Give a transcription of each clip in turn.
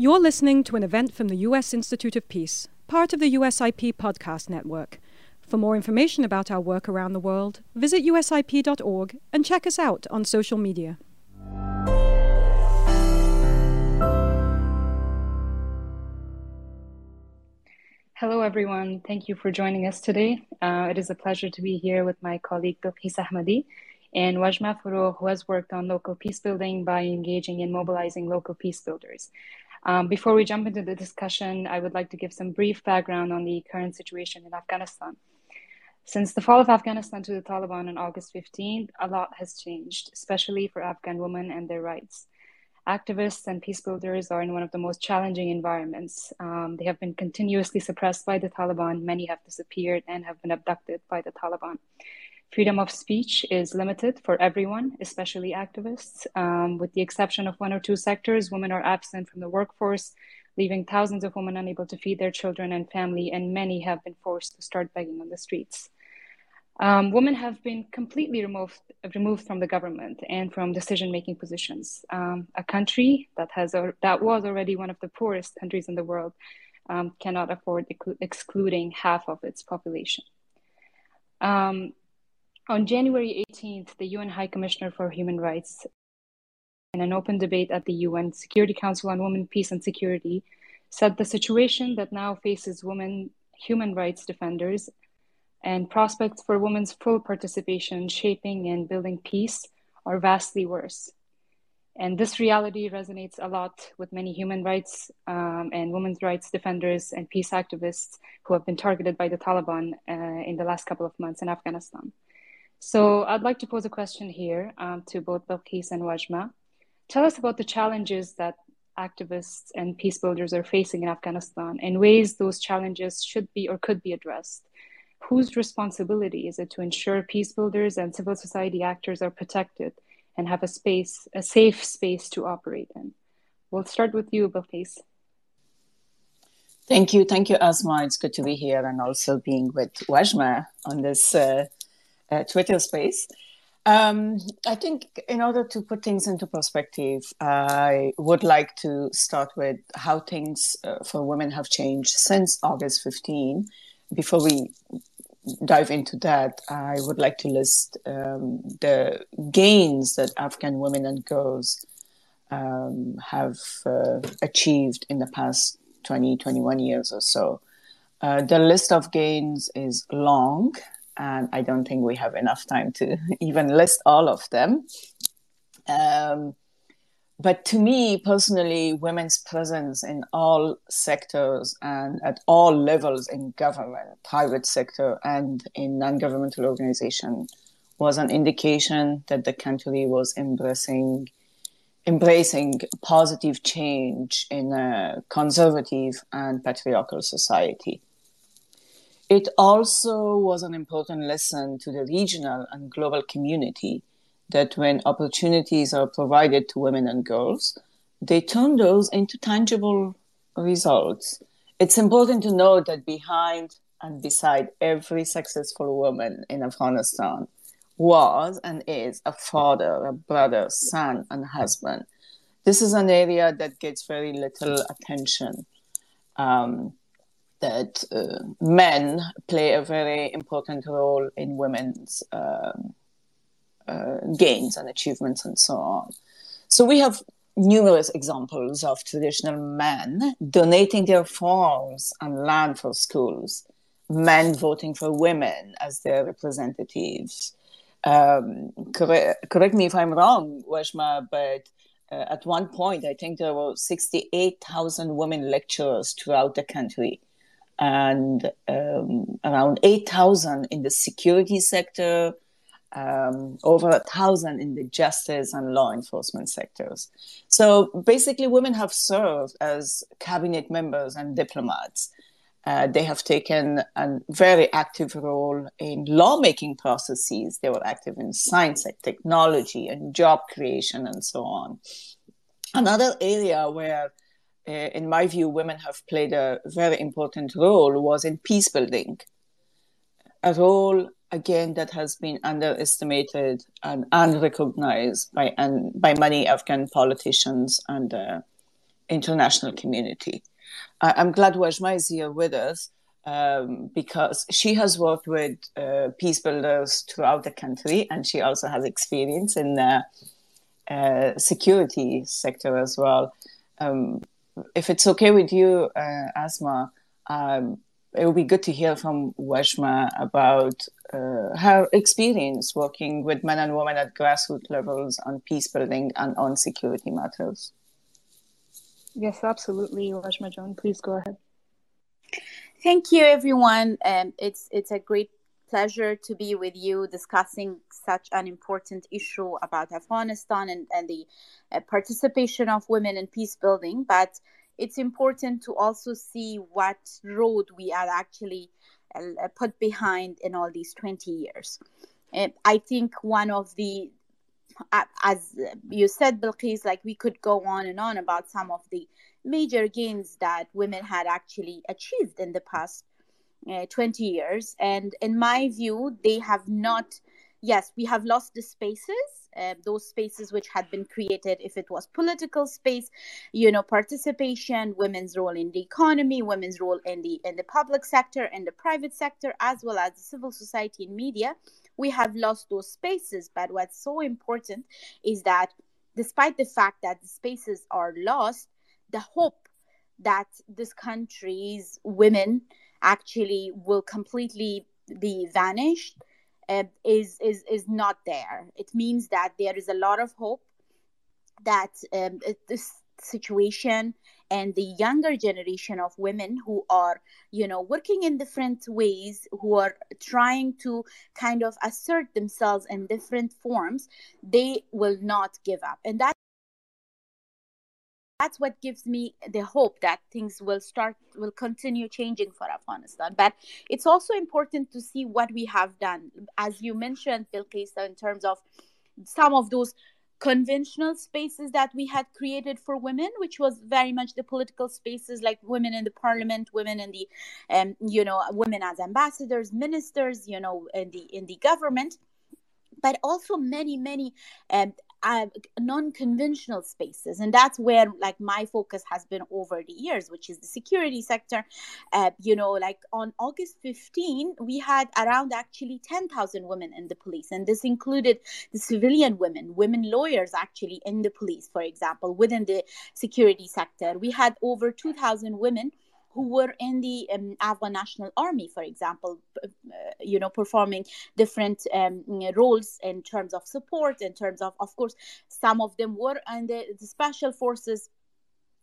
You're listening to an event from the U.S. Institute of Peace, part of the USIP podcast network. For more information about our work around the world, visit usip.org and check us out on social media. Hello, everyone. Thank you for joining us today. Uh, it is a pleasure to be here with my colleague Bilqis Ahmadi and Wajma Forough, who has worked on local peace building by engaging and mobilizing local peace builders. Um, before we jump into the discussion, I would like to give some brief background on the current situation in Afghanistan. Since the fall of Afghanistan to the Taliban on August 15, a lot has changed, especially for Afghan women and their rights. Activists and peace builders are in one of the most challenging environments. Um, they have been continuously suppressed by the Taliban. Many have disappeared and have been abducted by the Taliban freedom of speech is limited for everyone, especially activists. Um, with the exception of one or two sectors, women are absent from the workforce, leaving thousands of women unable to feed their children and family, and many have been forced to start begging on the streets. Um, women have been completely removed, removed from the government and from decision-making positions. Um, a country that has that was already one of the poorest countries in the world um, cannot afford excluding half of its population. Um, on January 18th, the UN High Commissioner for Human Rights, in an open debate at the UN Security Council on Women, Peace and Security, said the situation that now faces women human rights defenders and prospects for women's full participation, shaping and building peace are vastly worse. And this reality resonates a lot with many human rights um, and women's rights defenders and peace activists who have been targeted by the Taliban uh, in the last couple of months in Afghanistan. So I'd like to pose a question here um, to both Bilqis and Wajma. Tell us about the challenges that activists and peace builders are facing in Afghanistan and ways those challenges should be or could be addressed. Whose responsibility is it to ensure peace builders and civil society actors are protected and have a space, a safe space to operate in? We'll start with you, Bilqis. Thank you. Thank you, Asma. It's good to be here and also being with Wajma on this uh, uh, Twitter space. Um, I think in order to put things into perspective, I would like to start with how things uh, for women have changed since August 15. Before we dive into that, I would like to list um, the gains that Afghan women and girls um, have uh, achieved in the past 20, 21 years or so. Uh, the list of gains is long and I don't think we have enough time to even list all of them. Um, but to me personally, women's presence in all sectors and at all levels in government, private sector, and in non-governmental organization was an indication that the country was embracing embracing positive change in a conservative and patriarchal society. It also was an important lesson to the regional and global community that when opportunities are provided to women and girls, they turn those into tangible results. It's important to note that behind and beside every successful woman in Afghanistan was and is a father, a brother, son, and husband. This is an area that gets very little attention. Um, that uh, men play a very important role in women's um, uh, gains and achievements and so on. So we have numerous examples of traditional men donating their farms and land for schools, men voting for women as their representatives. Um, correct, me if I'm wrong, Wajma, but uh, at one point, I think there were 68,000 women lecturers throughout the country and um, around 8,000 in the security sector, um, over a thousand in the justice and law enforcement sectors. So basically, women have served as cabinet members and diplomats. Uh, they have taken a very active role in lawmaking processes. They were active in science and technology and job creation and so on. Another area where in my view, women have played a very important role was in peace building. A role, again, that has been underestimated and unrecognized by, and by many Afghan politicians and uh, international community. I, am glad Wajma is here with us um, because she has worked with uh, peace builders throughout the country and she also has experience in the uh, security sector as well. Um, if it's okay with you, uh, Asma, um, it would be good to hear from Wajma about uh, her experience working with men and women at grassroots levels on peace building and on security matters. Yes, absolutely. Wajma Jan, please go ahead. Thank you, everyone. Um, it's it's a great pleasure to be with you discussing such an important issue about Afghanistan and, and the uh, participation of women in peace building. But it's important to also see what road we are actually uh, put behind in all these 20 years. Uh, I think one of the, uh, as you said, Bilqis, like we could go on and on about some of the major gains that women had actually achieved in the past uh, 20 years. And in my view, they have not, yes, we have lost the spaces uh, those spaces which had been created if it was political space you know participation women's role in the economy women's role in the in the public sector and the private sector as well as the civil society and media we have lost those spaces but what's so important is that despite the fact that the spaces are lost the hope that this country's women actually will completely be vanished uh, is is is not there. It means that there is a lot of hope that um, this situation and the younger generation of women who are you know working in different ways who are trying to kind of assert themselves in different forms they will not give up and that that's what gives me the hope that things will start will continue changing for afghanistan. But it's also important to see what we have done. As you mentioned Bilqis, in terms of some of those conventional spaces that we had created for women which was very much the political spaces like women in the parliament women in the um, you know women as ambassadors ministers you know in the in the government. But also many many um, uh, non-conventional spaces. And that's where like my focus has been over the years which is the security sector. Uh, you know like on august 15 we had around actually 10000 women in the police. And this included the civilian women women lawyers actually in the police for example within the security sector. We had over 2000 women who were in the um, Afghan National Army, for example, uh, you know, performing different um, roles in terms of support, in terms of, of course, some of them were in the, the special forces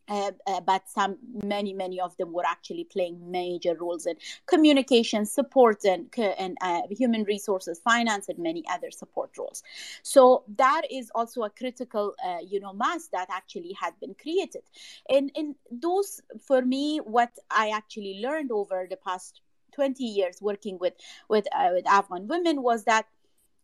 uh, but some many many of them were actually playing major roles in communication support and and uh, human resources finance and many other support roles. So that is also a critical uh, you know mass that actually had been created. And in those for me what i actually learned over the past 20 years working with with uh, with afghan women was that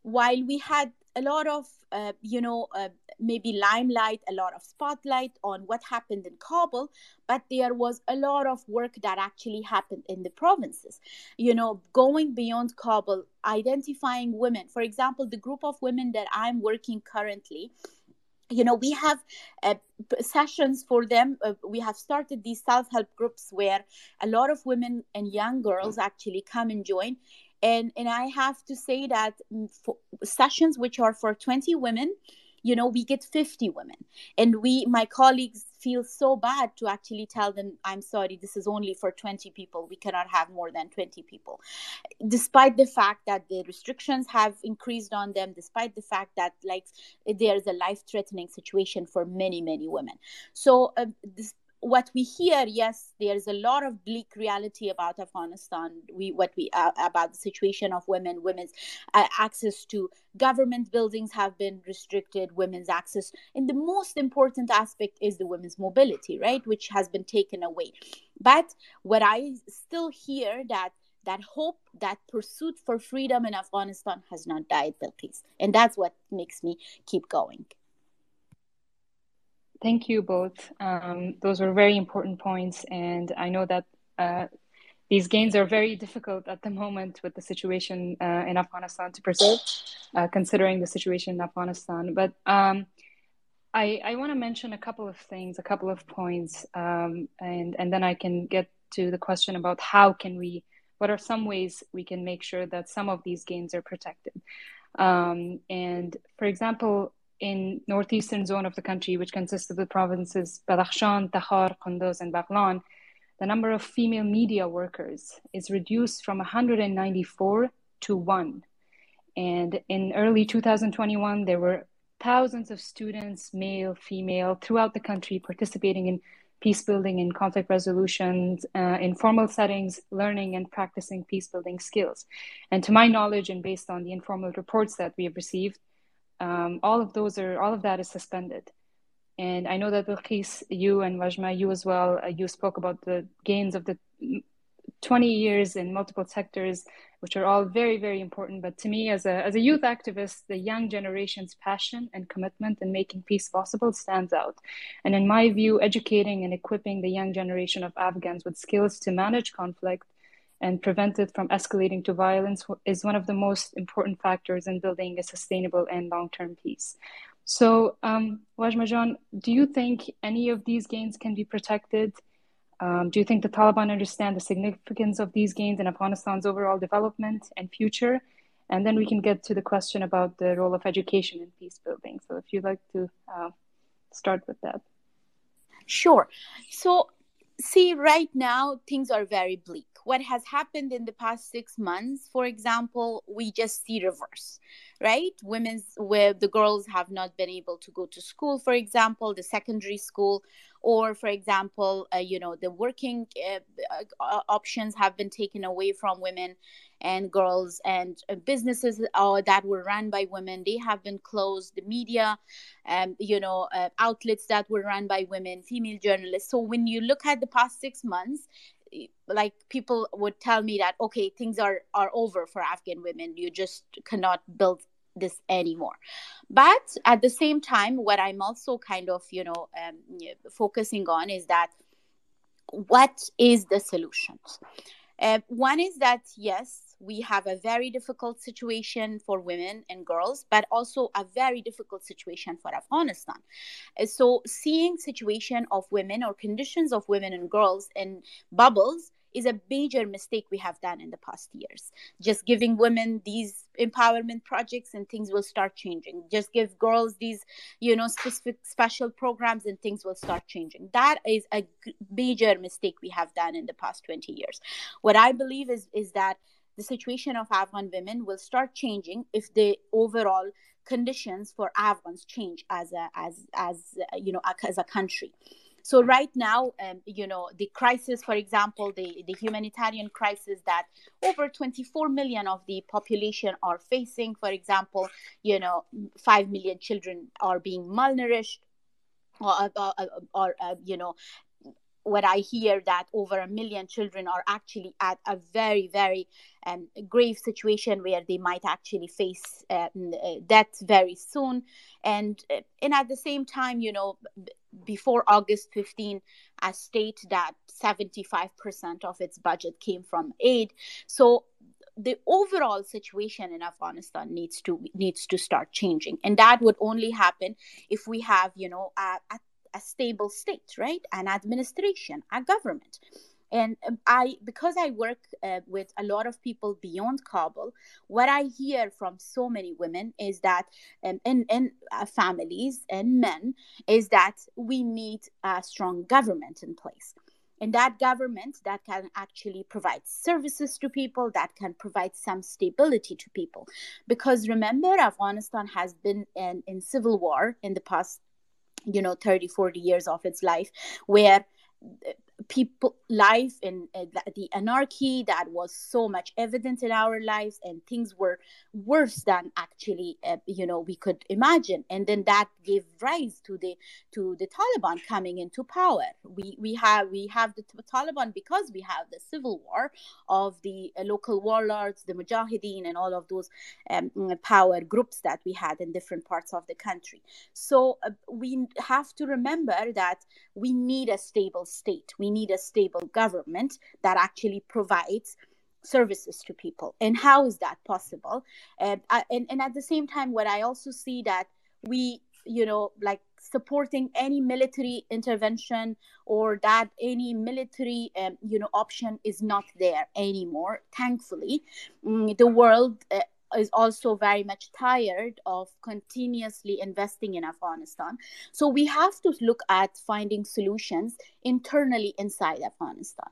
while we had a lot of uh, you know uh, maybe limelight a lot of spotlight on what happened in kabul but there was a lot of work that actually happened in the provinces. You know going beyond kabul identifying women. For example the group of women that i'm working currently you know we have uh, sessions for them. Uh, we have started these self-help groups where a lot of women and young girls actually come and join and and i have to say that mm, sessions which are for 20 women you know we get 50 women. And we my colleagues feel so bad to actually tell them i'm sorry this is only for 20 people. We cannot have more than 20 people. Despite the fact that the restrictions have increased on them despite the fact that like there's a life threatening situation for many many women. So uh, this, what we hear yes there's a lot of bleak reality about afghanistan. We what we uh, about the situation of women women's uh, access to government buildings have been restricted women's access and the most important aspect is the women's mobility right which has been taken away. But what i still hear that that hope that pursuit for freedom in afghanistan has not died Bilqis. and that's what makes me keep going Thank you both. Um, those were very important points, and I know that uh, these gains are very difficult at the moment with the situation uh, in Afghanistan to preserve, uh, considering the situation in Afghanistan. But um, I, I want to mention a couple of things, a couple of points, um, and and then I can get to the question about how can we, what are some ways we can make sure that some of these gains are protected. Um, and for example, in northeastern zone of the country, which consists of the provinces Badakhshan, Takhar, Kunduz, and Baghlan, the number of female media workers is reduced from 194 to one. And in early 2021, there were thousands of students, male, female, throughout the country participating in peace building and conflict resolutions uh, in formal settings, learning and practicing peace building skills. And to my knowledge, and based on the informal reports that we have received, um, all of those are all of that is suspended. And I know that Bilqis, you and Wajma, you as well, uh, you spoke about the gains of the 20 years in multiple sectors, which are all very, very important. But to me, as a, as a youth activist, the young generation's passion and commitment in making peace possible stands out. And in my view, educating and equipping the young generation of Afghans with skills to manage conflict and prevent it from escalating to violence is one of the most important factors in building a sustainable and long term peace. So, um, Wajma do you think any of these gains can be protected? Um, do you think the Taliban understand the significance of these gains in Afghanistan's overall development and future? And then we can get to the question about the role of education in peace building. So, if you'd like to uh, start with that. Sure. So, see, right now things are very bleak what has happened in the past six months for example we just see reverse right? Women's where the girls have not been able to go to school for example the secondary school or for example uh, you know the working uh, uh, options have been taken away from women and girls and uh, businesses uh, that were run by women. They have been closed. The media um, you know uh, outlets that were run by women female journalists. So when you look at the past six months like people would tell me that okay things are are over for afghan women. You just cannot build this anymore. But at the same time what i'm also kind of you know um, focusing on is that what is the solution uh, one is that yes we have a very difficult situation for women and girls but also a very difficult situation for afghanistan uh, so seeing situation of women or conditions of women and girls in bubbles is a major mistake we have done in the past years. Just giving women these empowerment projects and things will start changing. Just give girls these, you know, specific special programs and things will start changing. That is a major mistake we have done in the past 20 years. What I believe is is that the situation of Afghan women will start changing if the overall conditions for Afghans change as a as as you know as a country. So right now, um, you know, the crisis, for example, the, the humanitarian crisis that over 24 million of the population are facing, for example, you know, 5 million children are being malnourished or, or, or, or uh, you know, what I hear that over a million children are actually at a very, very um, grave situation where they might actually face uh, death very soon. And, uh, and at the same time, you know, before August 15, a state that 75% of its budget came from aid. So the overall situation in Afghanistan needs to needs to start changing, and that would only happen if we have, you know, a, a a stable state, right? An administration, a government. And I, because I work uh, with a lot of people beyond Kabul, what I hear from so many women is that, um, in, in uh, families and men, is that we need a strong government in place and that government that can actually provide services to people that can provide some stability to people because remember afghanistan has been in, in civil war in the past you know 30 40 years of its life where people life in uh, the anarchy that was so much evident in our lives and things were worse than actually uh, you know we could imagine. And then that gave rise to the to the taliban coming into power. We we have we have the taliban because we have the civil war of the uh, local warlords the mujahideen and all of those um, power groups that we had in different parts of the country. So uh, we have to remember that we need a stable state. We need a stable government that actually provides services to people. And how is that possible? And, uh, and and at the same time what i also see that we you know like supporting any military intervention or that any military um, you know option is not there anymore. Thankfully mm, the world uh, is also very much tired of continuously investing in Afghanistan. So we have to look at finding solutions internally inside Afghanistan.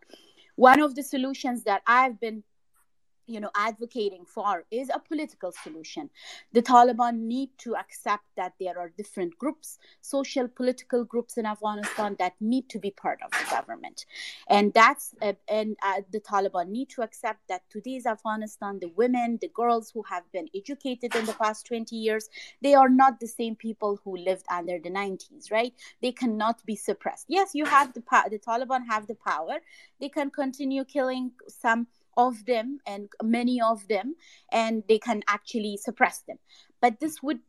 One of the solutions that I've been you know advocating for is a political solution. The taliban need to accept that there are different groups social political groups in afghanistan that need to be part of the government. And that's uh, and uh, the taliban need to accept that today's afghanistan the women the girls who have been educated in the past 20 years they are not the same people who lived under the 90s right? They cannot be suppressed. Yes you have the power the taliban have the power. They can continue killing some of them and many of them and they can actually suppress them. But this would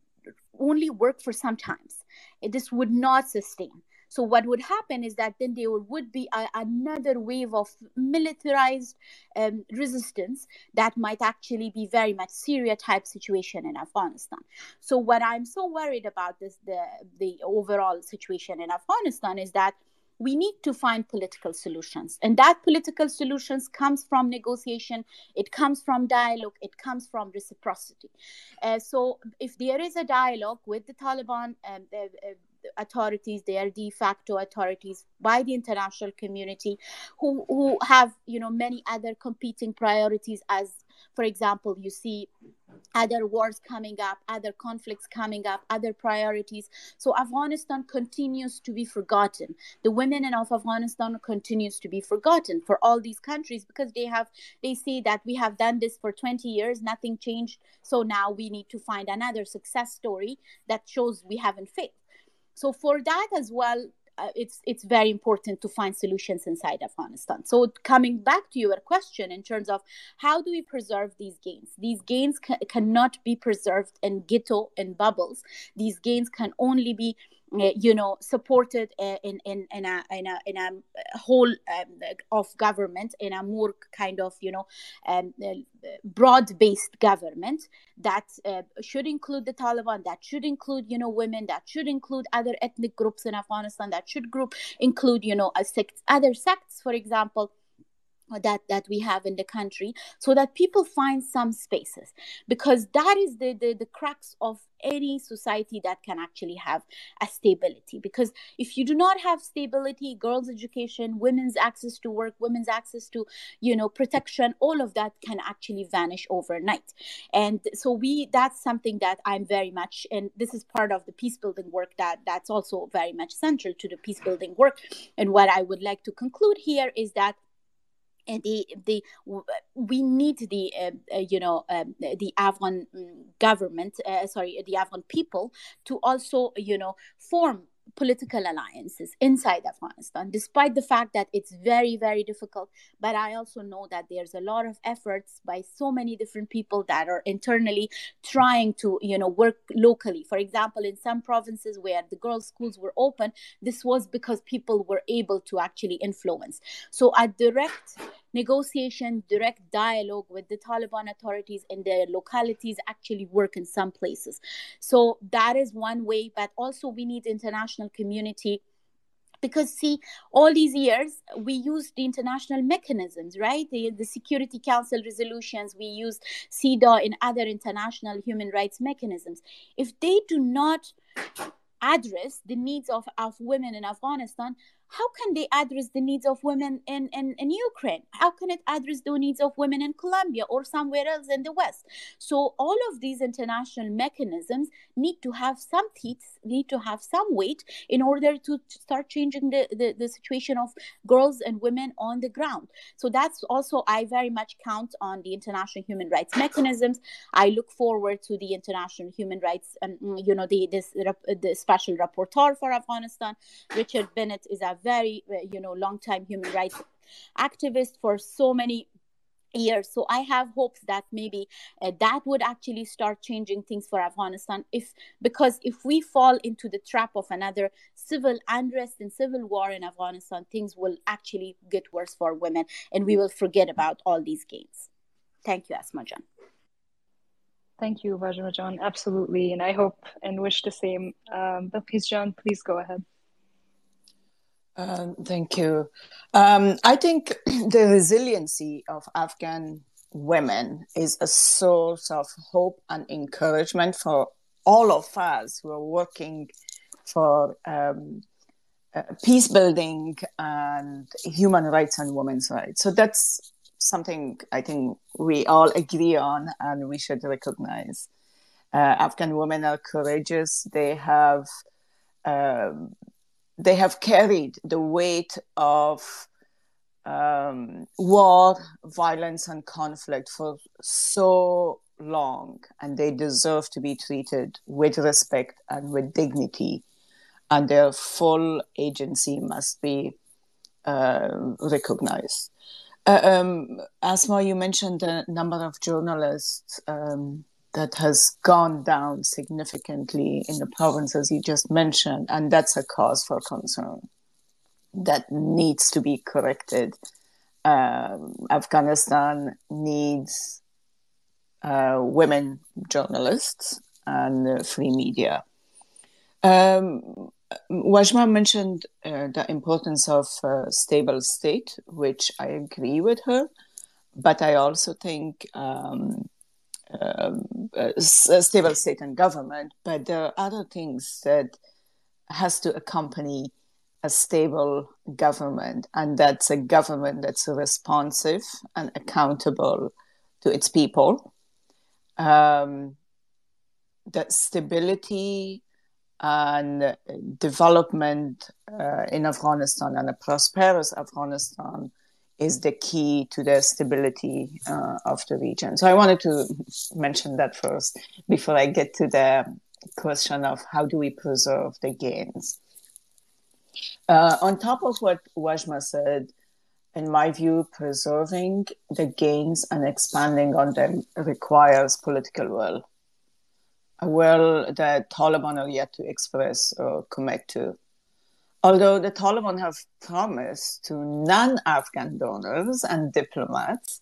only work for sometimes this would not sustain. So what would happen is that then there would be a, another wave of militarized um, resistance that might actually be very much Syria type situation in Afghanistan. So what I'm so worried about this the the overall situation in Afghanistan is that we need to find political solutions. And that political solutions comes from negotiation it comes from dialogue it comes from reciprocity. Uh, so if there is a dialogue with the taliban um, uh, authorities they are de facto authorities by the international community who who have you know many other competing priorities as for example you see other wars coming up, other conflicts coming up, other priorities. So Afghanistan continues to be forgotten. The women of Afghanistan continues to be forgotten for all these countries because they have they see that we have done this for 20 years, nothing changed. So now we need to find another success story that shows we haven't failed. So for that as well, it's it's very important to find solutions inside Afghanistan. So coming back to your question in terms of how do we preserve these gains? These gains ca- cannot be preserved in ghetto and bubbles. These gains can only be uh, you know supported uh, in in in a in a in a whole um, of government in a more kind of you know um, uh, broad based government that uh, should include the Taliban that should include you know women that should include other ethnic groups in Afghanistan that should group include you know sect other sects for example that that we have in the country so that people find some spaces because that is the, the the crux of any society that can actually have a stability because if you do not have stability girls education women's access to work women's access to you know protection all of that can actually vanish overnight. And so we that's something that i'm very much and this is part of the peace building work that that's also very much central to the peace building work. And what i would like to conclude here is that and the the we need the uh, uh, you know um, the Afghan mm, government uh, sorry the Afghan people to also you know form political alliances inside Afghanistan, despite the fact that it's very, very difficult. But I also know that there's a lot of efforts by so many different people that are internally trying to, you know, work locally. For example, in some provinces where the girls' schools were open, this was because people were able to actually influence. So a direct negotiation, direct dialogue with the Taliban authorities in their localities actually work in some places. So that is one way, but also we need international community because see all these years we used the international mechanisms right the, the security council resolutions we used cedaw and other international human rights mechanisms if they do not address the needs of, of women in afghanistan how can they address the needs of women in, in, in Ukraine? How can it address the needs of women in Colombia or somewhere else in the West? So all of these international mechanisms need to have some teeth, need to have some weight in order to start changing the, the, the situation of girls and women on the ground. So that's also, I very much count on the international human rights mechanisms. I look forward to the international human rights, um, you know, the, this, the special rapporteur for Afghanistan, Richard Bennett is a very uh, you know long time human rights activist for so many years so i have hopes that maybe uh, that would actually start changing things for afghanistan if because if we fall into the trap of another civil unrest and civil war in afghanistan things will actually get worse for women and we will forget about all these gains thank you asma Jan. Thank you, Wajma Absolutely. And I hope and wish the same. Um, Bilqis Jan, please go ahead. Um, thank you. Um, I think the resiliency of Afghan women is a source of hope and encouragement for all of us who are working for um, uh, peace building and human rights and women's rights. So that's something I think we all agree on and we should recognize. Uh, Afghan women are courageous. They have um, they have carried the weight of um, war, violence, and conflict for so long, and they deserve to be treated with respect and with dignity, and their full agency must be uh, recognized. Uh, um, Asma, you mentioned the number of journalists um, that has gone down significantly in the provinces you just mentioned, and that's a cause for concern that needs to be corrected. Um, Afghanistan needs uh, women journalists and uh, free media. Um, Wajma mentioned uh, the importance of a stable state, which I agree with her, but I also think um, stable state and government. But there are other things that has to accompany a stable government, and that's a government that's responsive and accountable to its people. Um, that stability and development uh, in Afghanistan and a prosperous Afghanistan is the key to the stability uh, of the region. So I wanted to mention that first before I get to the question of how do we preserve the gains. Uh, on top of what Wajma said, in my view, preserving the gains and expanding on them requires political will a will that Taliban are yet to express or commit to. Although the Taliban have promised to non Afghan donors and diplomats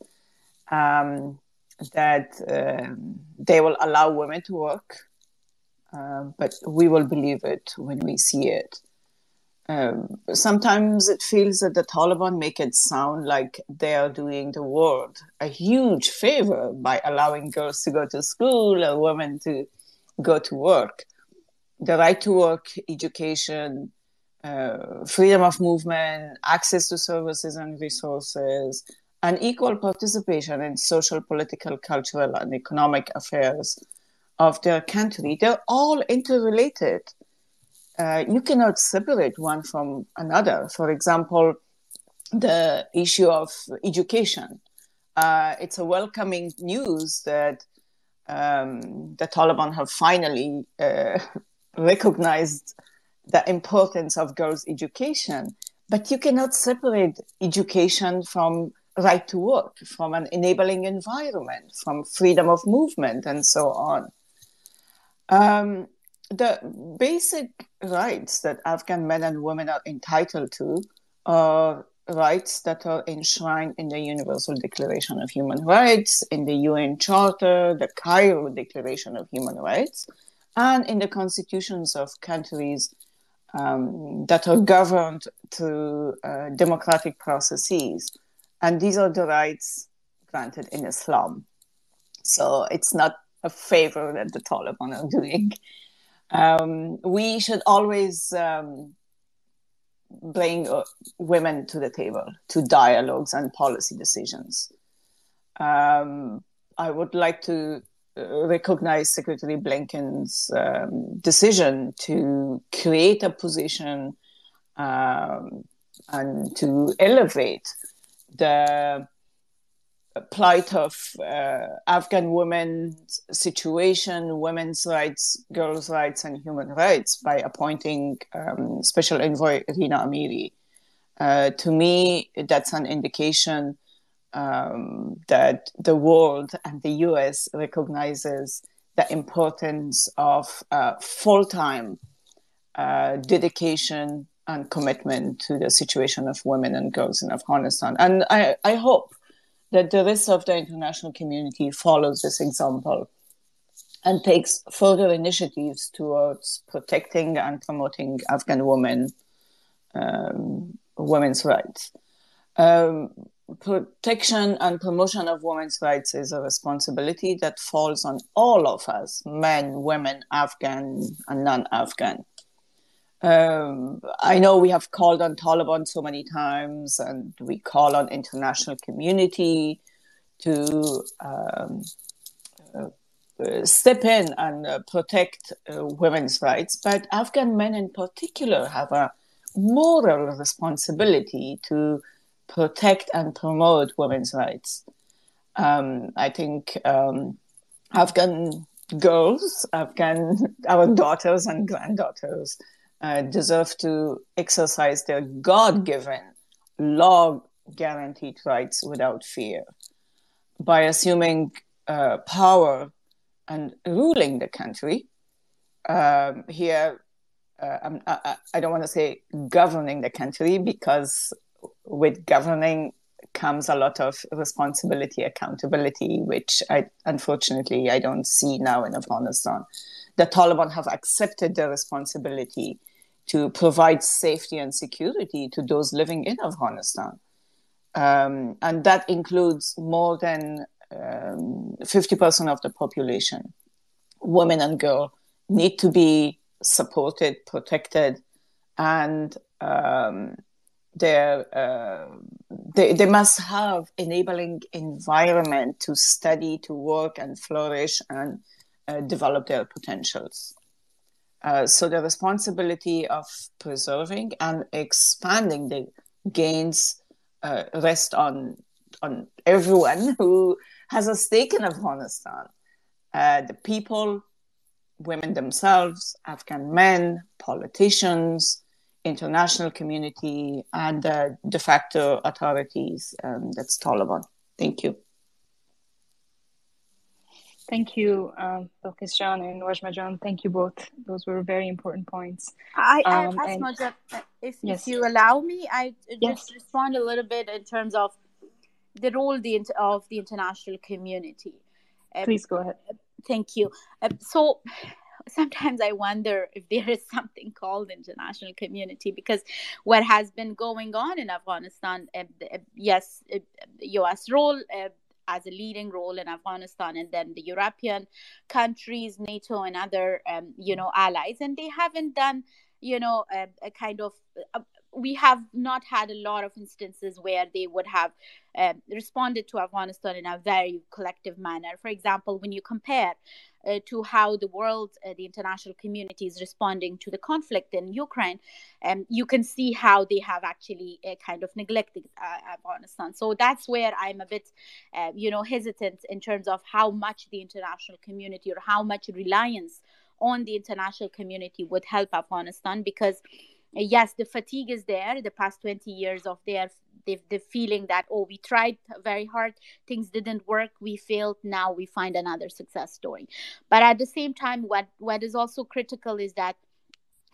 um, that um, they will allow women to work, uh, but we will believe it when we see it. Um, sometimes it feels that the Taliban make it sound like they are doing the world a huge favor by allowing girls to go to school or women to go to work. The right to work, education, uh, freedom of movement, access to services and resources, and equal participation in social, political, cultural, and economic affairs of their country. They're all interrelated. Uh, you cannot separate one from another. For example, the issue of education. Uh, it's a welcoming news that um, the Taliban have finally uh, recognized the importance of girls' education. But you cannot separate education from right to work, from an enabling environment, from freedom of movement, and so on. Um, the basic rights that Afghan men and women are entitled to are rights that are enshrined in the Universal Declaration of Human Rights, in the UN Charter, the Cairo Declaration of Human Rights, and in the constitutions of countries um, that are governed through uh, democratic processes. And these are the rights granted in Islam. So it's not a favor that the Taliban are doing. Um, we should always um, bring uh, women to the table to dialogues and policy decisions. Um, I would like to recognize Secretary Blinken's um, decision to create a position um, and to elevate the plight of uh, Afghan women's situation, women's rights, girls' rights, and human rights by appointing um, Special Envoy Rina Amiri. Uh, to me, that's an indication um, that the world and the US recognizes the importance of uh, full time uh, dedication and commitment to the situation of women and girls in Afghanistan. And I, I hope that the rest of the international community follows this example. and takes further initiatives towards protecting and promoting Afghan women um, women's rights. Um, protection and promotion of women's rights is a responsibility that falls on all of us men, women, Afghan, and non Afghan. Um, I know we have called on Taliban so many times, and we call on international community to um, uh, step in and uh, protect uh, women's rights. But Afghan men in particular have a moral responsibility to protect and promote women's rights. Um, I think um, Afghan girls, Afghan our daughters and granddaughters uh, deserve to exercise their God-given, law-guaranteed rights without fear by assuming uh, power and ruling the country. Um, here, uh, I, I don't want to say governing the country because with governing comes a lot of responsibility, accountability, which I unfortunately I don't see now in Afghanistan. The Taliban have accepted the responsibility to provide safety and security to those living in Afghanistan. Um, and that includes more than um, 50% of the population. Women and girls need to be supported, protected, and um, uh, they, they must have enabling environment to study, to work and flourish and uh, develop their potentials. Uh, so the responsibility of preserving and expanding the gains uh, rest on on everyone who has a stake in Afghanistan. Uh, the people, women themselves, Afghan men, politicians, international community, and the de facto authorities. Um, that's Taliban. Thank you. Thank you, um, Bilqis Jan and Wajma Jan. Thank you both. Those were very important points. I, I um, and, if, yes. if you allow me, I just yes. respond a little bit in terms of the role the, of the international community. Um, Please go ahead. Thank you. Um, so sometimes I wonder if there is something called international community because what has been going on in Afghanistan, uh, uh, yes, uh, U.S. role, as a leading role in Afghanistan, and then the European countries, NATO, and other um, you know allies, and they haven't done you know a, a kind of we have not had a lot of instances where they would have uh, responded to Afghanistan in a very collective manner. For example, when you compare uh, to how the world, uh, the international community is responding to the conflict in Ukraine, um, you can see how they have actually uh, kind of neglected uh, Afghanistan. So that's where I'm a bit, uh, you know, hesitant in terms of how much the international community or how much reliance on the international community would help Afghanistan because yes the fatigue is there the past 20 years of their the, the feeling that oh we tried very hard things didn't work we failed now we find another success story but at the same time what what is also critical is that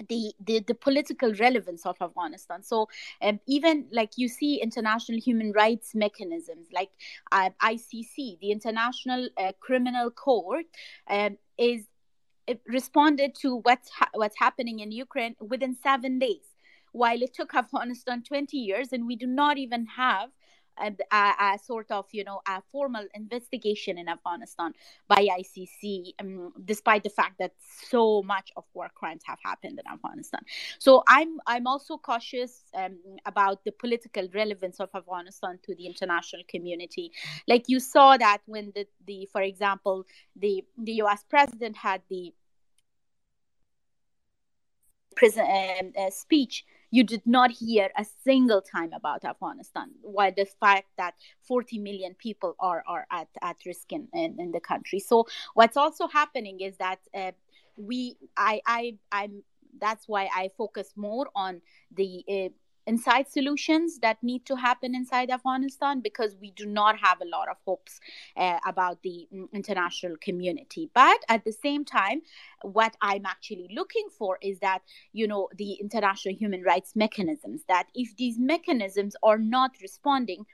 the, the the political relevance of Afghanistan. So um, even like you see international human rights mechanisms like uh, ICC, the International uh, Criminal Court, um, is responded to what's ha- what's happening in Ukraine within seven days while it took Afghanistan 20 years, and we do not even have a, a, sort of you know a formal investigation in Afghanistan by ICC, um, despite the fact that so much of war crimes have happened in Afghanistan. So I'm I'm also cautious um, about the political relevance of Afghanistan to the international community. Like you saw that when the the for example the the U.S. president had the prison uh, uh, speech you did not hear a single time about Afghanistan, while the fact that 40 million people are, are at, at risk in, in, in the country. So what's also happening is that uh, we, I, I, I'm, that's why I focus more on the uh, inside solutions that need to happen inside Afghanistan because we do not have a lot of hopes uh, about the mm, international community. But at the same time, what I'm actually looking for is that, you know, the international human rights mechanisms, that if these mechanisms are not responding,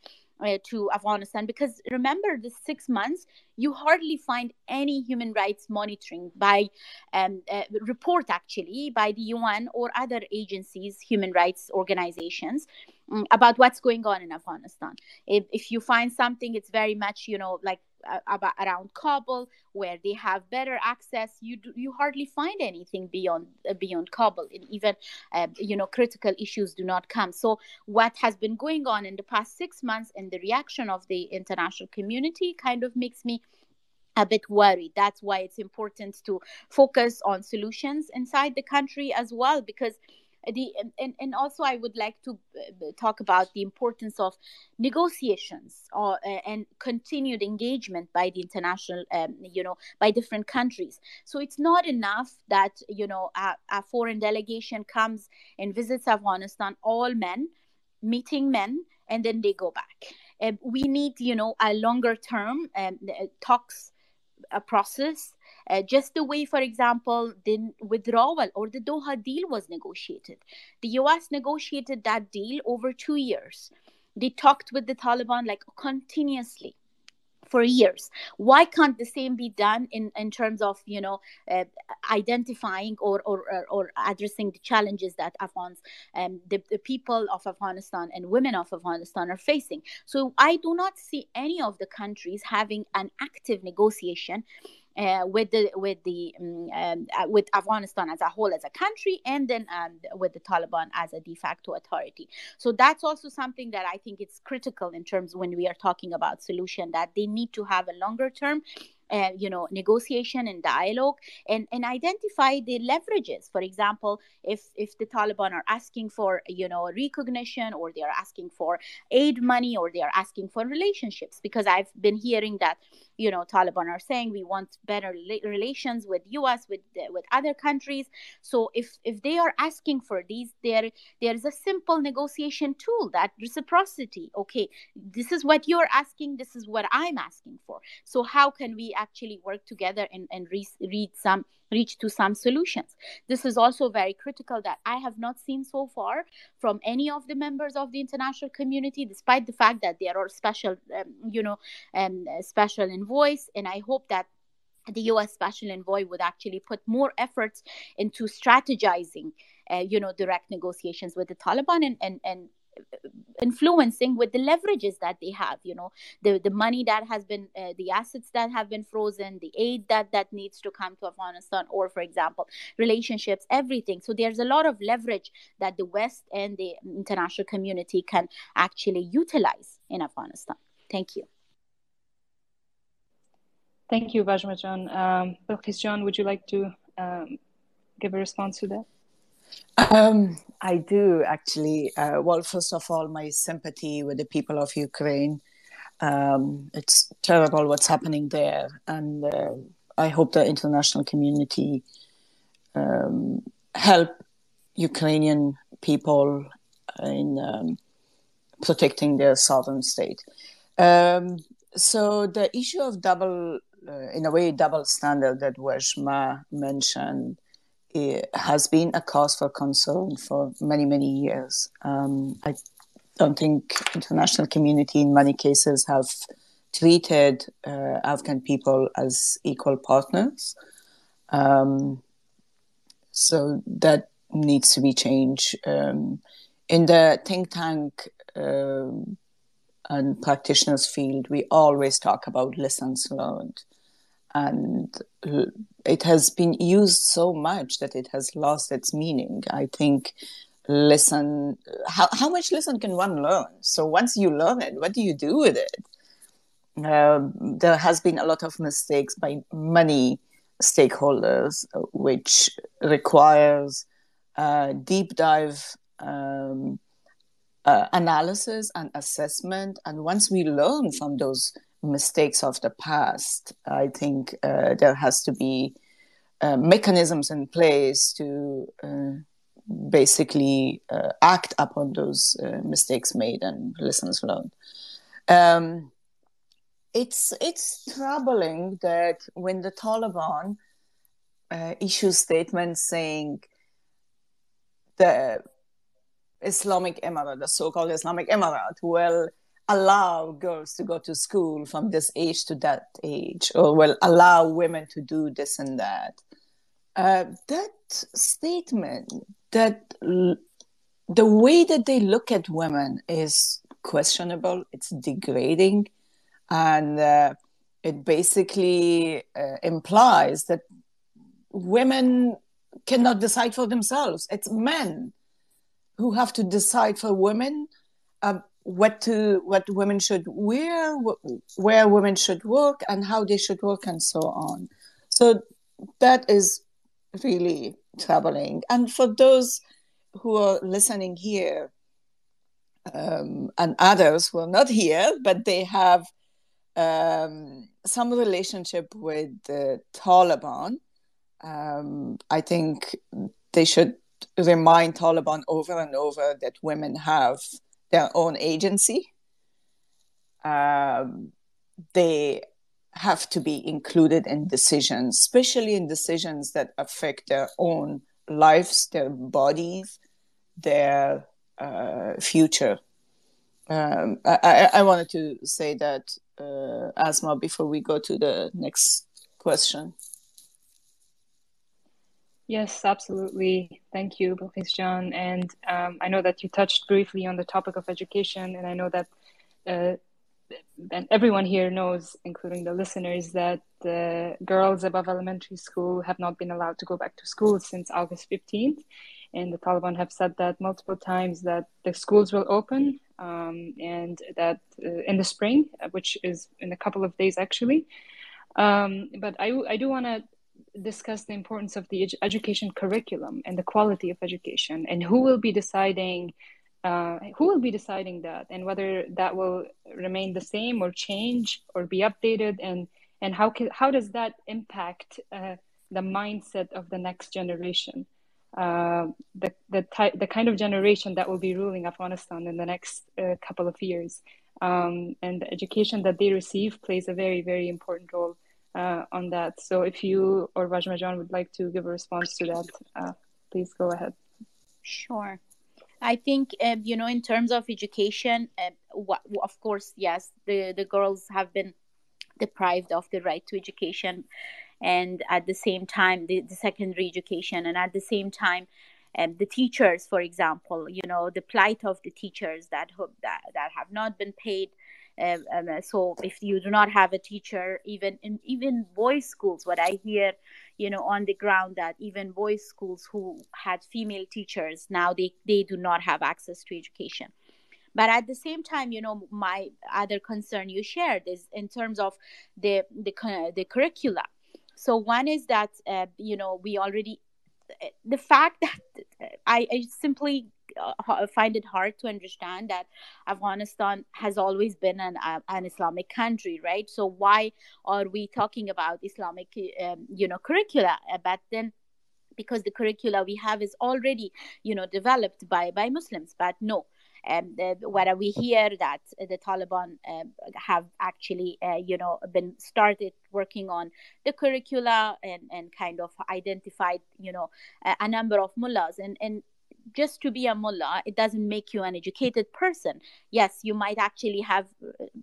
uh, to Afghanistan because remember the six months you hardly find any human rights monitoring by um, uh, report actually by the UN or other agencies human rights organizations um, about what's going on in Afghanistan. If, if you find something it's very much you know like about around Kabul where they have better access you do, you hardly find anything beyond uh, beyond Kabul and even uh, you know critical issues do not come so what has been going on in the past 6 months and the reaction of the international community kind of makes me a bit worried. That's why it's important to focus on solutions inside the country as well, because the and, and also i would like to uh, talk about the importance of negotiations or, uh, and continued engagement by the international um, you know by different countries. So it's not enough that you know a, a foreign delegation comes and visits afghanistan all men meeting men and then they go back. Uh, we need you know a longer term um, uh, talks a process uh, just the way, for example, the withdrawal or the Doha deal was negotiated. The US negotiated that deal over two years. They talked with the Taliban like continuously for years why can't the same be done in, in terms of you know uh, identifying or, or, or addressing the challenges that afghans um, the, the people of afghanistan and women of afghanistan are facing so i do not see any of the countries having an active negotiation uh, with the with the um, um, uh, with Afghanistan as a whole as a country, and then um, with the Taliban as a de facto authority. So that's also something that I think it's critical in terms when we are talking about solution that they need to have a longer term uh, you know negotiation and dialogue and and identify the leverages for example if if the taliban are asking for you know recognition or they are asking for aid money or they are asking for relationships because i've been hearing that you know taliban are saying we want better relations with us with with other countries so if if they are asking for these there there is a simple negotiation tool that reciprocity okay this is what you're asking this is what i'm asking for so how can we actually work together and and re- read some reach to some solutions. This is also very critical that I have not seen so far from any of the members of the international community, despite the fact that there are special, um, you know, um, special envoys. And I hope that the U.S. Special Envoy would actually put more efforts into strategizing, uh, you know, direct negotiations with the Taliban and and and influencing with the leverages that they have you know the the money that has been uh, the assets that have been frozen the aid that that needs to come to afghanistan or for example relationships everything so there's a lot of leverage that the west and the international community can actually utilize in afghanistan thank you thank you Wajma Jan. Um, would you like to um, give a response to that um, I do actually. Uh, well, first of all, my sympathy with the people of Ukraine. Um, it's terrible what's happening there, and uh, I hope the international community um, help Ukrainian people in um, protecting their sovereign state. Um, so the issue of double, in a way, double standard that Wajma mentioned has been a cause for concern for many many years. Um, I don't think international community in many cases have treated uh, Afghan people as equal partners. Um, so that needs to be changed. Um, in the think tank uh, and practitioners field, we always talk about lessons learned and it has been used so much that it has lost its meaning. I think listen how, how much lesson can one learn? So once you learn it what do you do with it? Um, there has been a lot of mistakes by many stakeholders which requires deep dive um, uh, analysis and assessment. And once we learn from those mistakes of the past. I think uh, there has to be uh, mechanisms in place to uh, basically uh, act upon those uh, mistakes made and lessons learned. Um, it's it's troubling that when the Taliban uh, issues statements saying the Islamic Emirate, the so-called Islamic Emirate, will allow girls to go to school from this age to that age, or will allow women to do this and that. Uh, that statement, that l- the way that they look at women is questionable, it's degrading, and uh, it basically uh, implies that women cannot decide for themselves. It's men who have to decide for women uh, what to what women should wear, wh- where women should work, and how they should work, and so on. So that is really troubling. And for those who are listening here, um, and others who are not here, but they have um, some relationship with the Taliban, um, I think they should remind Taliban over and over that women have their own agency. Um, they have to be included in decisions, especially in decisions that affect their own lives, their bodies, their uh, future. Um, I, I, wanted to say that, uh, Asma, before we go to the next question. Yes, absolutely. Thank you, Bilqis Jan. And um, I know that you touched briefly on the topic of education, and I know that uh, and everyone here knows, including the listeners, that girls above elementary school have not been allowed to go back to school since August 15th. And the Taliban have said that multiple times that the schools will open um, and that uh, in the spring, which is in a couple of days actually. Um, but I, I do want to discuss the importance of the ed- education curriculum and the quality of education and who will be deciding uh, who will be deciding that and whether that will remain the same or change or be updated and and how can, how does that impact uh, the mindset of the next generation? Uh, the the type the kind of generation that will be ruling Afghanistan in the next uh, couple of years. Um, and the education that they receive plays a very very important role uh, on that. So if you or Wajma would like to give a response to that uh, please go ahead. Sure. I think, uh, you know, in terms of education, uh, what, of course, yes, the, the girls have been deprived of the right to education and at the same time the, the secondary education. And at the same time um, the teachers for example you know the plight of the teachers that that, that have not been paid um, um, so if you do not have a teacher even in even boys schools what i hear you know on the ground that even boys schools who had female teachers now they they do not have access to education. But at the same time you know my other concern you shared is in terms of the the the curricula. So one is that uh, you know we already the fact that I, I simply uh, find it hard to understand that Afghanistan has always been an, uh, an Islamic country, right? So why are we talking about Islamic, um, you know, curricula? Uh, but then because the curricula we have is already you know developed by by muslims but no um, the, where we hear that the Taliban uh, have actually, uh, you know, been started working on the curricula and, and kind of identified, you know, a, a number of mullahs. And, and just to be a mullah it doesn't make you an educated person. Yes you might actually have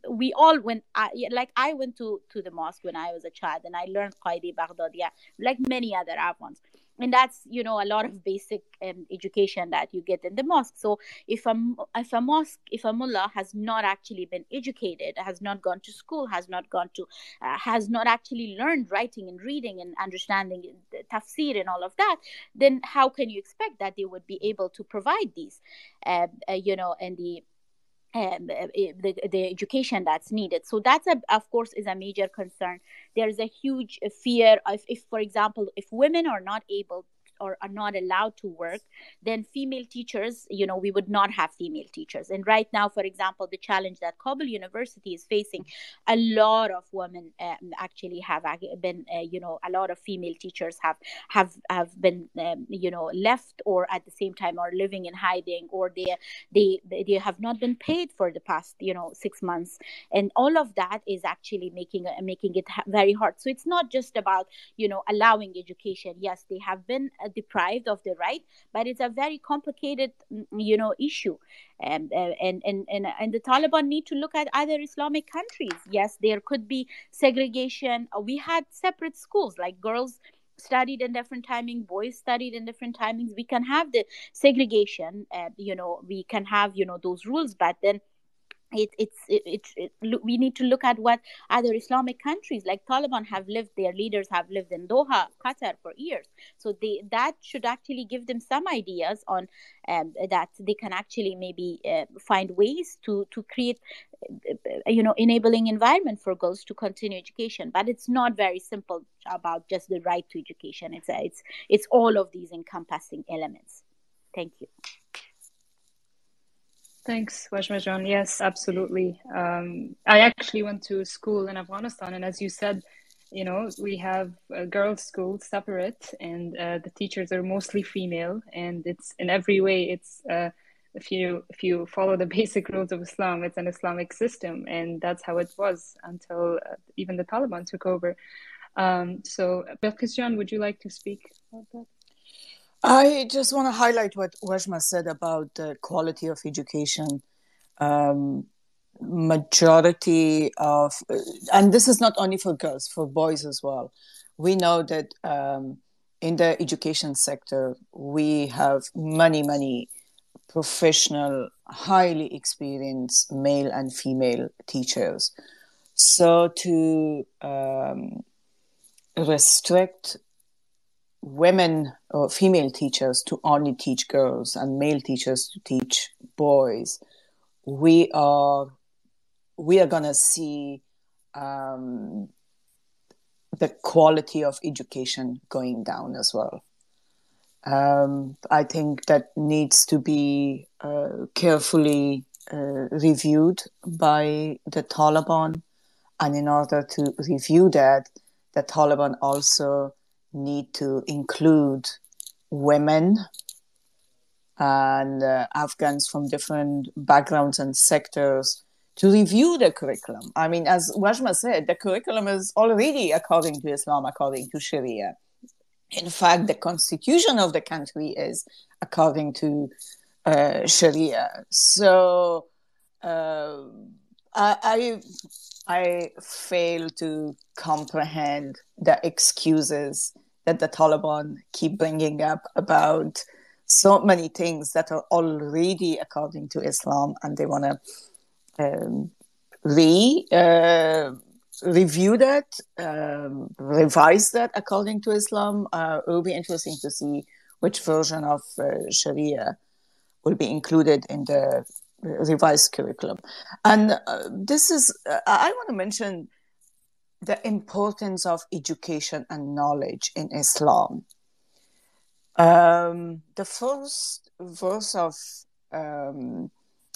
we all when i like i went to to the mosque when i was a child and i learned qaidi baghdadiya like many other afghans and that's you know a lot of basic um, education that you get in the mosque. So if a if a mosque if a mullah has not actually been educated has not gone to school has not gone to uh, has not actually learned writing and reading and understanding tafsir and all of that then how can you expect that they would be able to provide these uh, uh, you know and the um, uh, the, the education that's needed. So that's a, of course is a major concern. There's a huge fear of if for example if women are not able or are not allowed to work then female teachers you know we would not have female teachers. And right now for example the challenge that kabul university is facing a lot of women um, actually have been uh, you know a lot of female teachers have have have been um, you know left or at the same time are living in hiding or they they they have not been paid for the past you know 6 months. And all of that is actually making uh, making it very hard. So it's not just about you know allowing education. Yes they have been uh, deprived of the right but it's a very complicated mm, you know issue. And, and and and and the taliban need to look at other islamic countries. Yes there could be segregation. Uh, we had separate schools like girls studied in different timing boys studied in different timings. We can have the segregation uh, you know we can have you know those rules but then it, it's it, it, it, we need to look at what other islamic countries like taliban have lived their leaders have lived in doha qatar for years. So they that should actually give them some ideas on um, that they can actually maybe uh, find ways to to create uh, you know enabling environment for girls to continue education. But it's not very simple about just the right to education. It's a, it's it's all of these encompassing elements. Thank you Thanks, Wajma Yes, absolutely. Um, I actually went to school in Afghanistan, and as you said, you know, we have a girls' school separate, and uh, the teachers are mostly female, and it's in every way, it's uh, if you if you follow the basic rules of Islam, it's an Islamic system, and that's how it was until uh, even the Taliban took over. Um, so, Bilqis would you like to speak about that? I just want to highlight what Wajma said about the quality of education. Um, majority of, and this is not only for girls, for boys as well. We know that um, in the education sector, we have many, many professional, highly experienced male and female teachers. So to um, restrict women or female teachers to only teach girls and male teachers to teach boys, we are we are gonna see um, the quality of education going down as well. Um, I think that needs to be uh, carefully uh, reviewed by the Taliban, and in order to review that, the Taliban also need to include women and uh, Afghans from different backgrounds and sectors to review the curriculum. I mean, as Wajma said, the curriculum is already according to Islam, according to Sharia. In fact, the constitution of the country is according to uh, Sharia. So uh, I, I, fail to comprehend the excuses that the Taliban keep bringing up about so many things that are already according to Islam, and they want to um, re uh, review that, um, revise that according to Islam. Uh, it will be interesting to see which version of uh, Sharia will be included in the revised curriculum. And uh, this is, uh, I want to mention the importance of education and knowledge in Islam. Um, the first verse of um,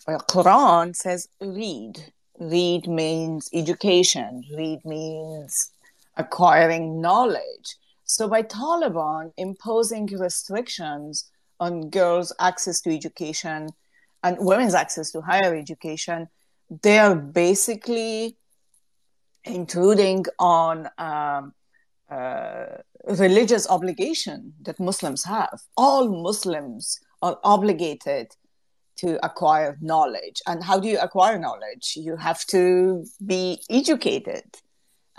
Quran says, read. Read means education. Read means acquiring knowledge. So by Taliban imposing restrictions on girls' access to education and women's access to higher education, they are basically intruding on um, uh, religious obligation that Muslims have. All Muslims are obligated to acquire knowledge. And how do you acquire knowledge? You have to be educated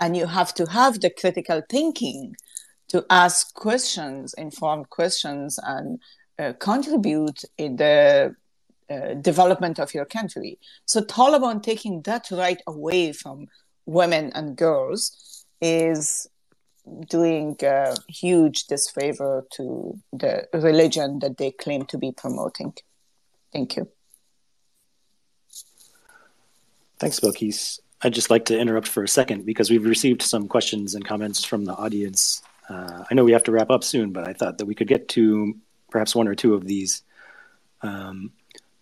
and you have to have the critical thinking to ask questions, informed questions, and uh, contribute in the uh, development of your country. So Taliban taking that right away from women and girls is doing a huge disfavor to the religion that they claim to be promoting. Thank you. Thanks, Bilqis. I'd just like to interrupt for a second because we've received some questions and comments from the audience. Uh, I know we have to wrap up soon, but I thought that we could get to perhaps one or two of these. Um,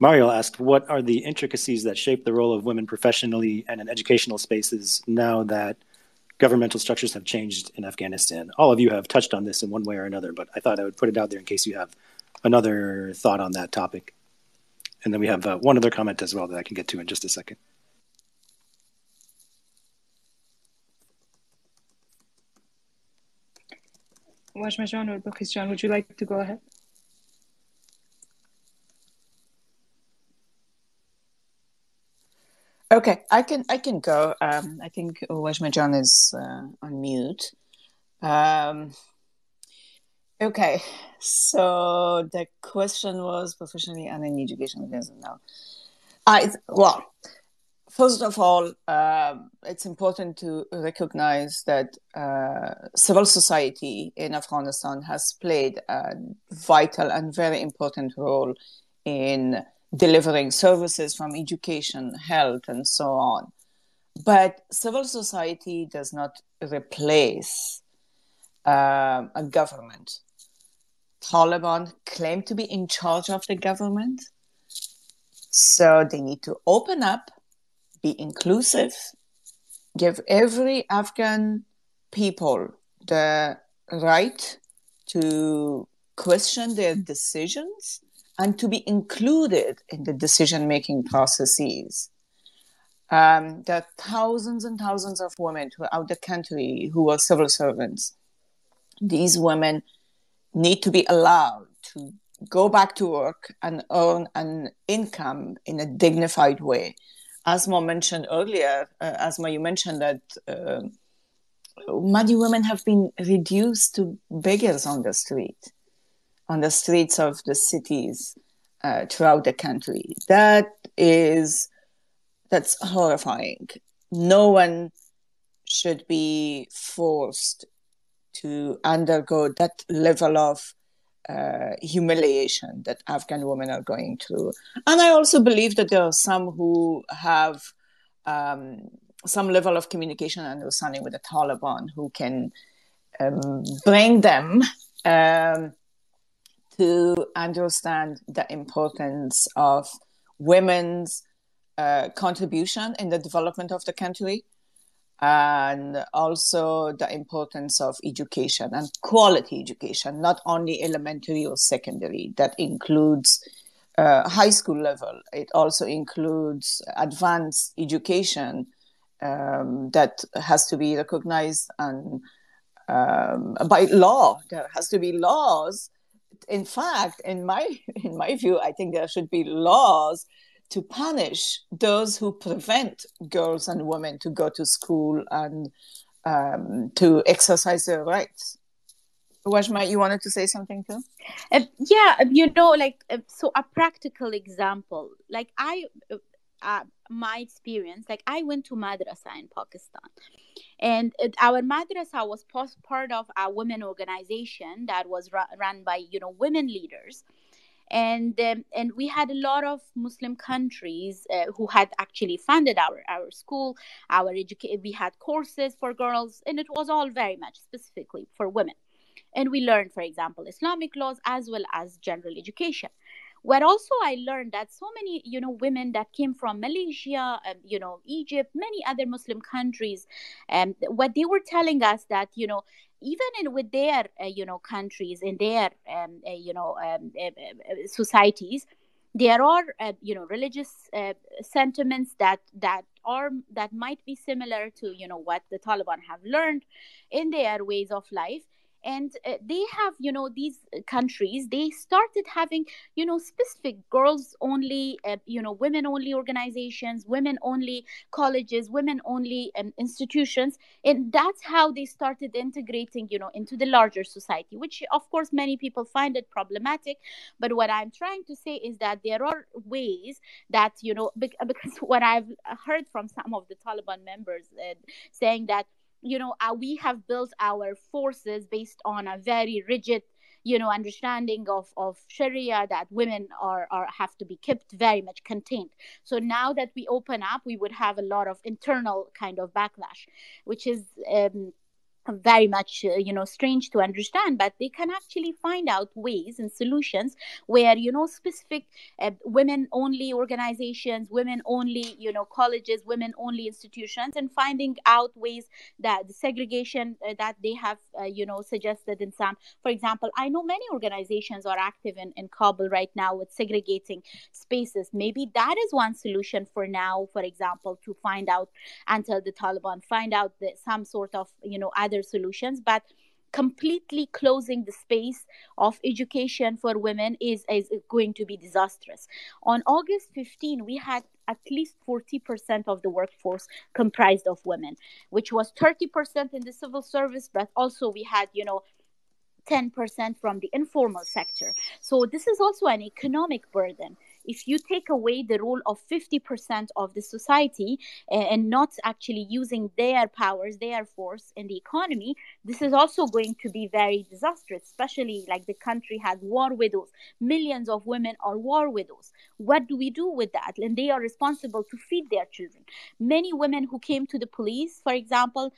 Mario asked, what are the intricacies that shape the role of women professionally and in educational spaces now that governmental structures have changed in Afghanistan? All of you have touched on this in one way or another, but I thought I would put it out there in case you have another thought on that topic. And then we have uh, one other comment as well that I can get to in just a second. Wajma Jan or Bilqis Jan, would you like to go ahead? Okay, I can I can go. Um, I think Wajma Jan is uh, on mute. Um, okay, so the question was professionally and in education. Now, I well, first of all, uh, it's important to recognize that uh, civil society in Afghanistan has played a vital and very important role in delivering services from education, health, and so on. But civil society does not replace uh, a government. Taliban claim to be in charge of the government, so they need to open up, be inclusive, give every Afghan people the right to question their decisions and to be included in the decision making processes. Um, there are thousands and thousands of women throughout the country who are civil servants. These women need to be allowed to go back to work and earn an income in a dignified way. Asma mentioned earlier, uh, Asma, you mentioned that uh, many women have been reduced to beggars on the street on the streets of the cities uh, throughout the country. That is that's horrifying. No one should be forced to undergo that level of uh, humiliation that Afghan women are going through. And I also believe that there are some who have um, some level of communication and understanding with the Taliban who can um, bring them um, to understand the importance of women's uh, contribution in the development of the country and also the importance of education and quality education, not only elementary or secondary, that includes uh, high school level. It also includes advanced education um, that has to be recognized and um, by law. There has to be laws in fact, in my in my view, I think there should be laws to punish those who prevent girls and women to go to school and um, to exercise their rights. Wajma, you wanted to say something too? Uh, yeah, you know, like uh, so a practical example. Like I, uh, uh my experience, like I went to madrasa in Pakistan, and it, our madrasa was part of a women organization that was ru- run by you know women leaders. And um, and we had a lot of muslim countries uh, who had actually funded our our school our education we had courses for girls and it was all very much specifically for women. And we learned for example islamic laws as well as general education where also i learned that so many you know women that came from malaysia um, you know egypt many other muslim countries and um, what they were telling us that you know even in with their uh, you know countries in their um, uh, you know um, uh, uh societies there are uh, you know religious uh, sentiments that that are that might be similar to you know what the taliban have learned in their ways of life and uh, they have you know these countries they started having you know specific girls only uh, you know women only organizations women only colleges women only um, institutions. And that's how they started integrating you know into the larger society which of course many people find it problematic. But what i'm trying to say is that there are ways that you know because what i've heard from some of the taliban members uh, saying that you know uh, we have built our forces based on a very rigid you know understanding of of sharia that women are are have to be kept very much contained. So now that we open up we would have a lot of internal kind of backlash which is um, very much uh, you know strange to understand but they can actually find out ways and solutions where you know specific uh, women only organizations women only you know colleges women only institutions and finding out ways that the segregation uh, that they have uh, you know suggested in some for example i know many organizations are active in, in kabul right now with segregating spaces. Maybe that is one solution for now for example to find out until the taliban find out that some sort of you know other other solutions but completely closing the space of education for women is, is going to be disastrous. On August 15, we had at least 40% of the workforce comprised of women, which was 30% in the civil service, but also we had, you know, 10% from the informal sector. So this is also an economic burden if you take away the role of 50% of the society and not actually using their powers, their force in the economy, this is also going to be very disastrous, especially like the country has war widows. Millions of women are war widows. What do we do with that? And they are responsible to feed their children. Many women who came to the police, for example,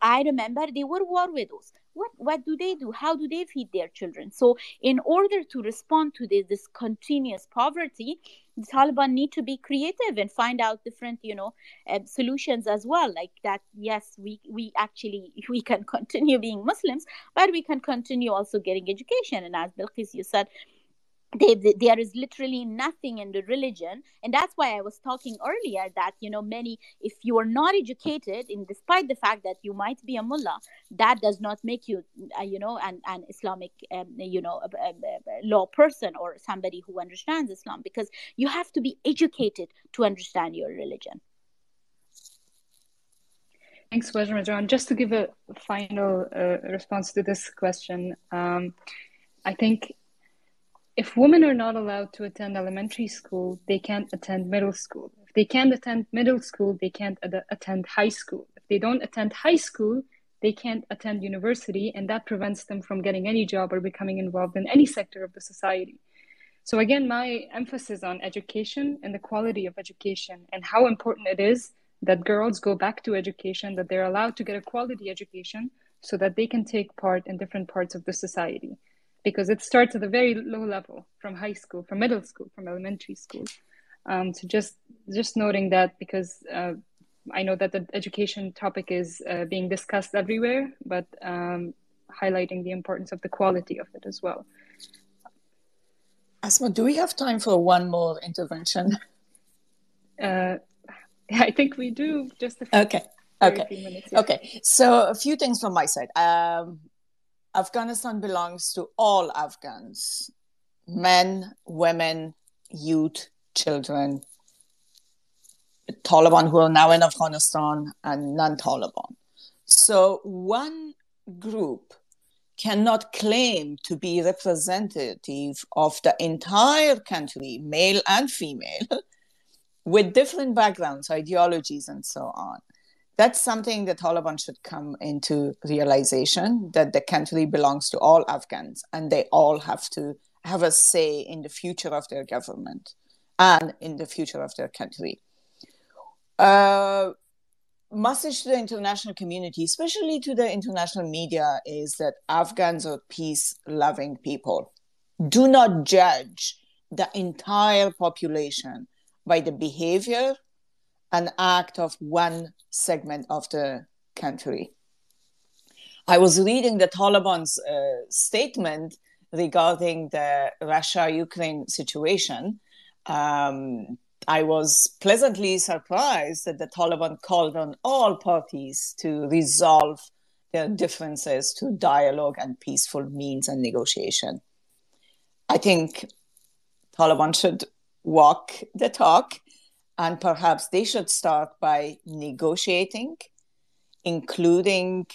I remember they were war widows. What what do they do? How do they feed their children? So in order to respond to this, this continuous poverty the taliban need to be creative and find out different you know uh, solutions as well. Like that yes we we actually we can continue being muslims but we can continue also getting education. And as bilqis you said they, they, there is literally nothing in the religion. And that's why i was talking earlier that you know many if you are not educated in despite the fact that you might be a mullah that does not make you uh, you know an, an islamic um, you know a, a, a law person or somebody who understands islam because you have to be educated to understand your religion. Thanks, Wajma Just to give a final uh, response to this question, um, I think if women are not allowed to attend elementary school, they can't attend middle school. If they can't attend middle school, they can't ad- attend high school. If they don't attend high school, they can't attend university, and that prevents them from getting any job or becoming involved in any sector of the society. So, again, my emphasis on education and the quality of education and how important it is that girls go back to education, that they're allowed to get a quality education so that they can take part in different parts of the society because it starts at a very low level from high school, from middle school, from elementary school. Um, so just just noting that because uh, I know that the education topic is uh, being discussed everywhere, but um, highlighting the importance of the quality of it as well. Asma, do we have time for one more intervention? Uh, I think we do. Just a few, okay. Okay. Minutes, yeah. Okay. So a few things from my side. Um, Afghanistan belongs to all Afghans men, women, youth, children, Taliban who are now in Afghanistan, and non Taliban. So one group cannot claim to be representative of the entire country, male and female, with different backgrounds, ideologies, and so on that's something the Taliban should come into realization that the country belongs to all Afghans and they all have to have a say in the future of their government and in the future of their country. Uh, message to the international community, especially to the international media, is that Afghans are peace loving people. Do not judge the entire population by the behavior and act of one segment of the country. I was reading the Taliban's uh, statement regarding the Russia Ukraine situation. Um, I was pleasantly surprised that the Taliban called on all parties to resolve their differences to dialogue and peaceful means and negotiation. I think Taliban should walk the talk and perhaps they should start by negotiating, including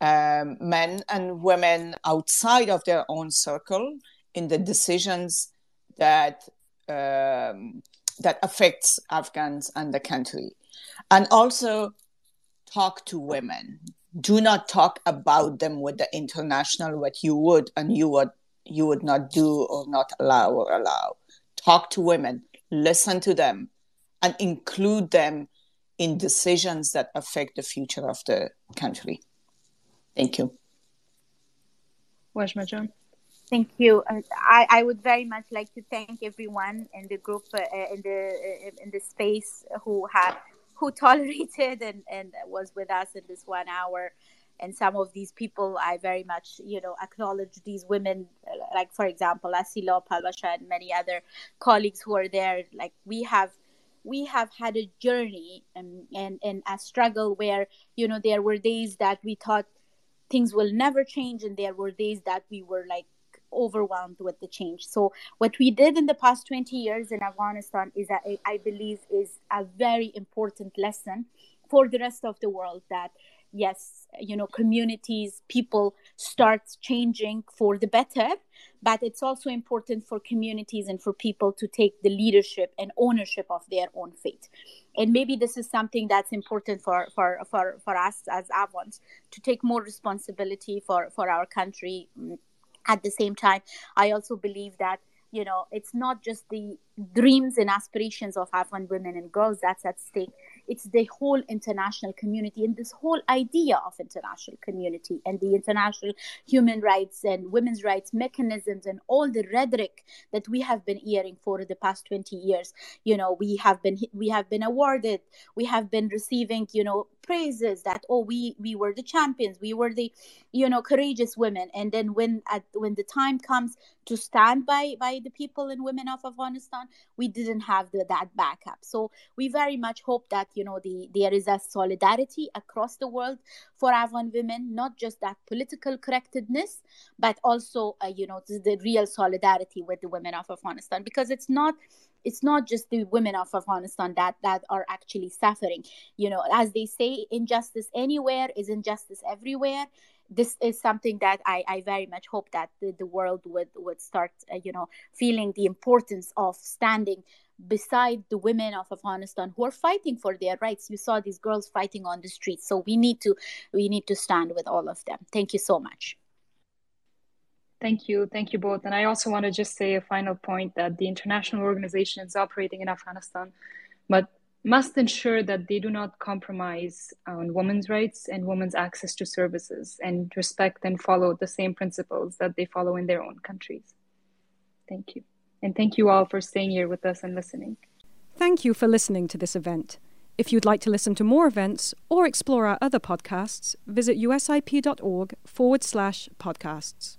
um, men and women outside of their own circle in the decisions that um, that affects Afghans and the country, and also talk to women. Do not talk about them with the international what you would and you would you would not do or not allow or allow. Talk to women, listen to them, and include them in decisions that affect the future of the country. Thank you. Wajma Jan. Thank you. Uh, I, I would very much like to thank everyone in the group uh, in the uh, in the space who had who tolerated and, and was with us in this one hour. And some of these people, I very much, you know, acknowledge these women, uh, like for example, Asila Palvasha and many other colleagues who are there. Like we have we have had a journey and, and, and a struggle where you know there were days that we thought things will never change and there were days that we were like overwhelmed with the change. So what we did in the past 20 years in afghanistan is that i believe is a very important lesson for the rest of the world that yes you know communities people start changing for the better but it's also important for communities and for people to take the leadership and ownership of their own fate. And maybe this is something that's important for for for, for us as afghans to take more responsibility for for our country. Mm, at the same time i also believe that you know it's not just the dreams and aspirations of afghan women and girls that's at stake it's the whole international community and this whole idea of international community and the international human rights and women's rights mechanisms and all the rhetoric that we have been hearing for the past 20 years. You know we have been we have been awarded we have been receiving you know praises that oh we we were the champions we were the you know courageous women. And then when at when the time comes to stand by by the people and women of afghanistan we didn't have the, that backup. So we very much hope that you know the there is a solidarity across the world for afghan women not just that political correctedness but also uh, you know the real solidarity with the women of afghanistan. Because it's not it's not just the women of afghanistan that that are actually suffering. You know as they say injustice anywhere is injustice everywhere. This is something that I, I very much hope that the, the world would would start uh, you know feeling the importance of standing beside the women of Afghanistan who are fighting for their rights. You saw these girls fighting on the streets, so we need to we need to stand with all of them. Thank you so much. Thank you, thank you both. And I also want to just say a final point that the international organization is operating in Afghanistan, but must ensure that they do not compromise on women's rights and women's access to services and respect and follow the same principles that they follow in their own countries. Thank you. And thank you all for staying here with us and listening. Thank you for listening to this event. If you'd like to listen to more events or explore our other podcasts, visit usip.org forward slash podcasts.